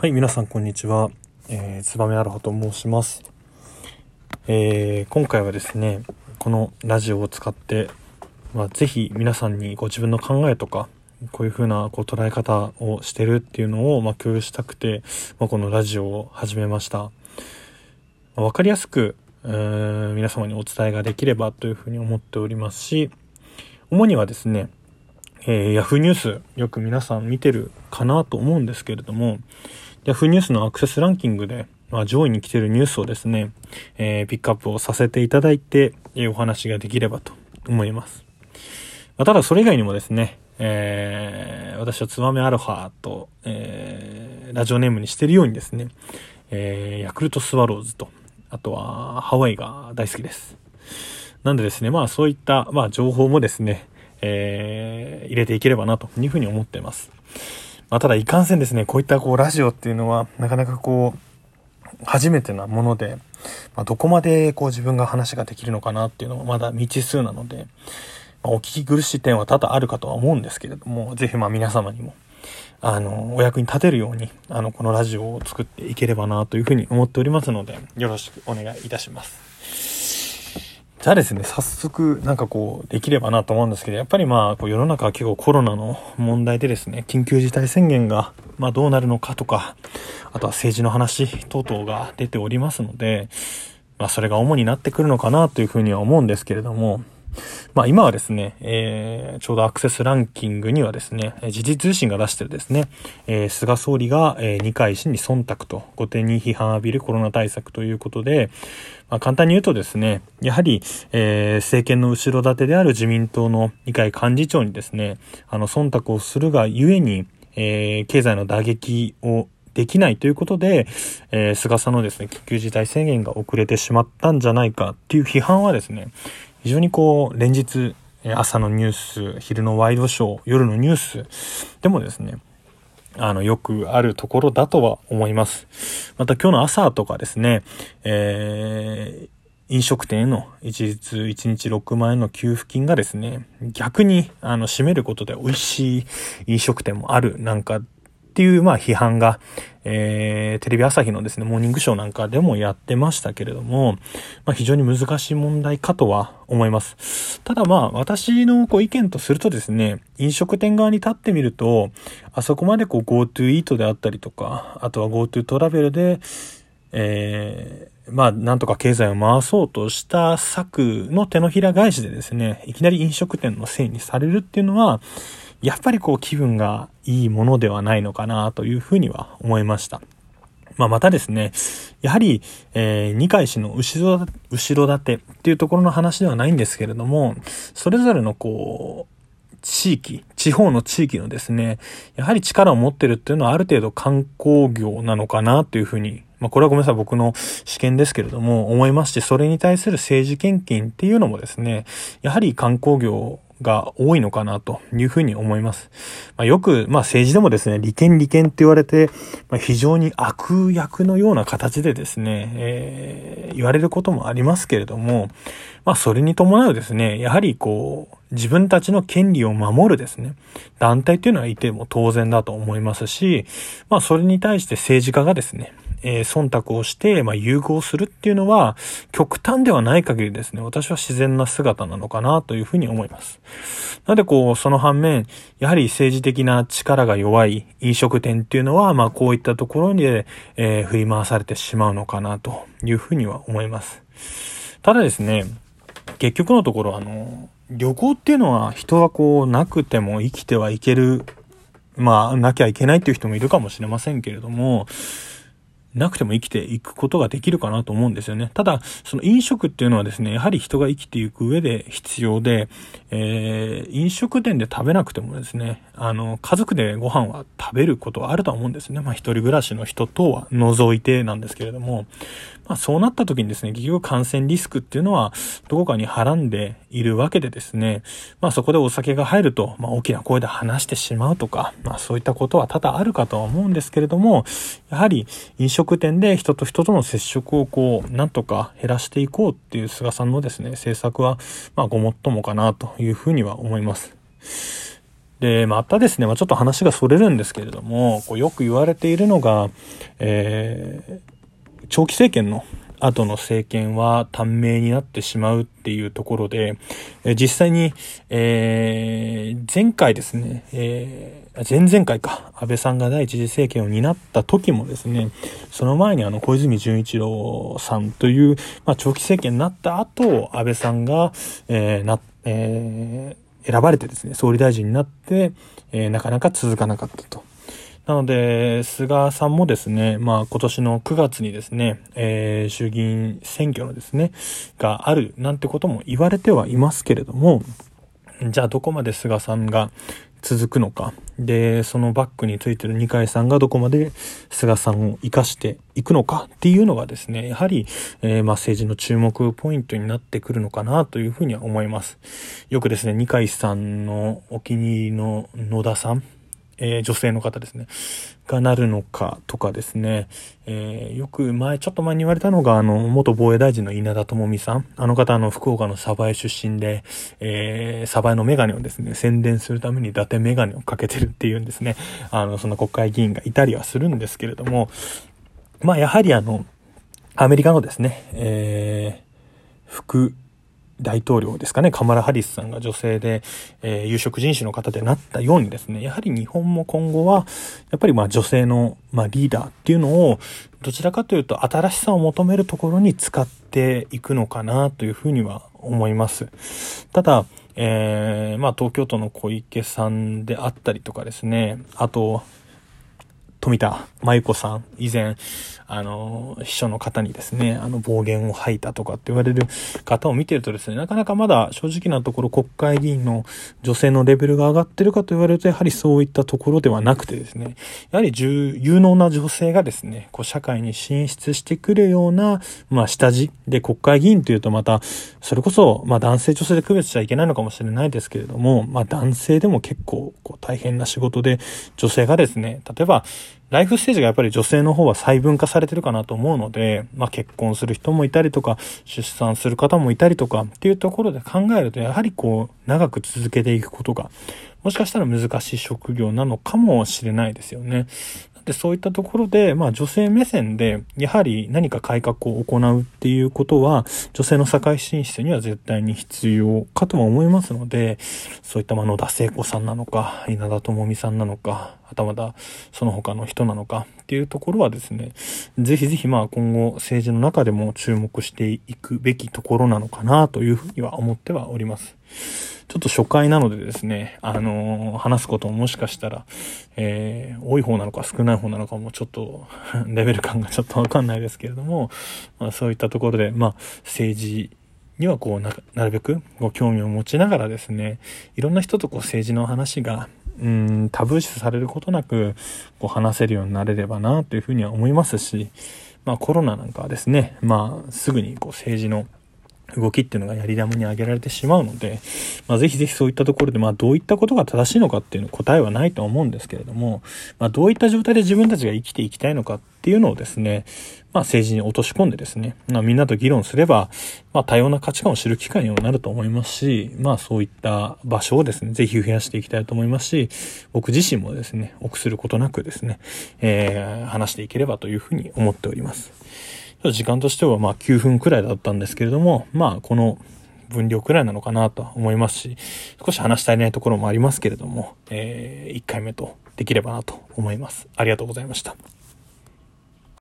はい、皆さんこんにちは。えー、つばめアロハと申します。えー、今回はですね、このラジオを使って、まあ、ぜひ皆さんにご自分の考えとか、こういう風なこう捉え方をしてるっていうのを、まあ、共有したくて、まあ、このラジオを始めました。まあ、かりやすく、皆様にお伝えができればというふうに思っておりますし、主にはですね、えー、Yahoo ニュース、よく皆さん見てるかなと思うんですけれども、Yahoo ニュースのアクセスランキングで、まあ、上位に来てるニュースをですね、えー、ピックアップをさせていただいて、えー、お話ができればと思います。まあ、ただそれ以外にもですね、えー、私はツバメアロハと、えー、ラジオネームにしてるようにですね、えー、ヤクルトスワローズと、あとはハワイが大好きです。なんでですね、まあそういった、まあ情報もですね、えー、入れていければなというふうに思っています。まあ、ただいかんせんですね、こういったこうラジオっていうのは、なかなかこう、初めてなもので、まあ、どこまでこう自分が話ができるのかなっていうのはまだ未知数なので、まあ、お聞き苦しい点は多々あるかとは思うんですけれども、ぜひまあ皆様にも、あの、お役に立てるように、あの、このラジオを作っていければなというふうに思っておりますので、よろしくお願いいたします。じゃあですね、早速なんかこうできればなと思うんですけど、やっぱりまあこう世の中は結構コロナの問題でですね、緊急事態宣言がまあどうなるのかとか、あとは政治の話等々が出ておりますので、まあそれが主になってくるのかなというふうには思うんですけれども、まあ今はですね、えー、ちょうどアクセスランキングにはですね、時事通信が出してるですね、えー、菅総理が、えー、二階氏に忖度と、後手に批判を浴びるコロナ対策ということで、まあ、簡単に言うとですね、やはり、えー、政権の後ろ盾である自民党の二階幹事長にですね、あの、忖度をするがゆえに、えー、経済の打撃をできないということで、えー、菅さんのですね、緊急事態宣言が遅れてしまったんじゃないかっていう批判はですね、非常にこう、連日、朝のニュース、昼のワイドショー、夜のニュースでもですね、あの、よくあるところだとは思います。また今日の朝とかですね、えー、飲食店への一律1日6万円の給付金がですね、逆に、あの、占めることで美味しい飲食店もあるなんかっていう、まあ、批判が、えー、テレビ朝日のですね、モーニングショーなんかでもやってましたけれども、まあ、非常に難しい問題かとは思います。ただまあ、私のこう意見とするとですね、飲食店側に立ってみると、あそこまでこう GoTo イートであったりとか、あとは GoTo トラベルで、えー、まあ、なんとか経済を回そうとした策の手のひら返しでですね、いきなり飲食店のせいにされるっていうのは、やっぱりこう気分がいいものではないのかなというふうには思いました。まあ、またですね、やはり、えー、二階氏の後ろ、後ろ盾っていうところの話ではないんですけれども、それぞれのこう、地域、地方の地域のですね、やはり力を持ってるっていうのはある程度観光業なのかなというふうに、まあこれはごめんなさい、僕の試験ですけれども、思いまして、それに対する政治献金っていうのもですね、やはり観光業が多いのかなというふうに思います。まあ、よく、まあ政治でもですね、利権利権って言われて、まあ、非常に悪役のような形でですね、えー、言われることもありますけれども、まあそれに伴うですね、やはりこう、自分たちの権利を守るですね、団体っていうのはいても当然だと思いますし、まあそれに対して政治家がですね、えー、忖度をして、まあ、融合するっていうのは、極端ではない限りですね、私は自然な姿なのかなというふうに思います。なので、こう、その反面、やはり政治的な力が弱い飲食店っていうのは、まあ、こういったところに、えー、振り回されてしまうのかなというふうには思います。ただですね、結局のところ、あの、旅行っていうのは人はこう、なくても生きてはいけるまあ、なきゃいけないっていう人もいるかもしれませんけれども、なくても生きていくことができるかなと思うんですよね。ただ、その飲食っていうのはですね、やはり人が生きていく上で必要で、えー、飲食店で食べなくてもですね、あの、家族でご飯は食べることはあると思うんですね。まあ、一人暮らしの人とは除いてなんですけれども、まあ、そうなった時にですね、結局感染リスクっていうのは、どこかにはらんでいるわけでですね、まあ、そこでお酒が入ると、まあ、大きな声で話してしまうとか、まあ、そういったことは多々あるかとは思うんですけれども、やはり飲食店で人と人との接触をこう、なんとか減らしていこうっていう菅さんのですね、政策は、まあ、ごもっともかなというふうには思います。で、またですね、まあ、ちょっと話がそれるんですけれども、こうよく言われているのが、えー、長期政権の後の政権は短命になってしまうっていうところで、え実際に、えー、前回ですね、えー、前々回か、安倍さんが第一次政権を担った時もですね、その前にあの小泉純一郎さんという、まあ、長期政権になった後、安倍さんが、えー、な、えー、選ばれてですね、総理大臣になって、えー、なかなか続かなかったと。なので、菅さんもですね、まあ今年の9月にですね、えー、衆議院選挙のですね、があるなんてことも言われてはいますけれども、じゃあどこまで菅さんが続くのか。で、そのバックについてる二階さんがどこまで菅さんを活かしていくのかっていうのがですね、やはり、えー、まあ政治の注目ポイントになってくるのかなというふうには思います。よくですね、二階さんのお気に入りの野田さんえー、女性の方ですね、がなるのかとかですね、えー、よく前、ちょっと前に言われたのが、あの、元防衛大臣の稲田朋美さん。あの方、あの、福岡の鯖江出身で、えー、鯖江のメガネをですね、宣伝するために伊達メガネをかけてるっていうんですね、あの、その国会議員がいたりはするんですけれども、まあ、やはりあの、アメリカのですね、えー、副大統領ですかね、カマラ・ハリスさんが女性で、えー、有色人種の方でなったようにですね、やはり日本も今後は、やっぱりまあ女性の、まあ、リーダーっていうのを、どちらかというと新しさを求めるところに使っていくのかなというふうには思います。ただ、えー、まあ東京都の小池さんであったりとかですね、あと、富田真由子さん、以前、あの、秘書の方にですね、あの、暴言を吐いたとかって言われる方を見てるとですね、なかなかまだ正直なところ国会議員の女性のレベルが上がってるかと言われると、やはりそういったところではなくてですね、やはり有能な女性がですね、こう、社会に進出してくるような、まあ、下地で国会議員というとまた、それこそ、まあ、男性女性で区別しちゃいけないのかもしれないですけれども、まあ、男性でも結構、こう、大変な仕事で、女性がですね、例えば、ライフステージがやっぱり女性の方は細分化されてるかなと思うので、まあ結婚する人もいたりとか、出産する方もいたりとかっていうところで考えると、やはりこう、長く続けていくことが、もしかしたら難しい職業なのかもしれないですよね。で、そういったところで、まあ女性目線で、やはり何か改革を行うっていうことは、女性の社会進出には絶対に必要かとも思いますので、そういったまあ野田聖子さんなのか、稲田朋美さんなのか、はたまたその他の人なのかっていうところはですね、ぜひぜひまあ今後政治の中でも注目していくべきところなのかなというふうには思ってはおります。ちょっと初回なのでですね、あのー、話すことももしかしたら、えー、多い方なのか少ない方なのかもちょっと レベル感がちょっとわかんないですけれども、まあそういったところで、まあ政治にはこうな、なるべくご興味を持ちながらですね、いろんな人とこう政治の話が、うん、タブー視されることなく、こう話せるようになれればなというふうには思いますし、まあコロナなんかはですね、まあすぐにこう政治の動きっていうのがやり玉に挙げられてしまうので、まあ、ぜひぜひそういったところで、まあ、どういったことが正しいのかっていうの答えはないと思うんですけれども、まあ、どういった状態で自分たちが生きていきたいのかっていうのをですね、まあ、政治に落とし込んでですね、まあ、みんなと議論すれば、まあ、多様な価値観を知る機会にもなると思いますし、まあ、そういった場所をですね、ぜひ増やしていきたいと思いますし、僕自身もですね、臆することなくですね、えー、話していければというふうに思っております。時間としてはまあ9分くらいだったんですけれども、まあこの分量くらいなのかなと思いますし、少し話し足りないところもありますけれども、えー、1回目とできればなと思います。ありがとうございました。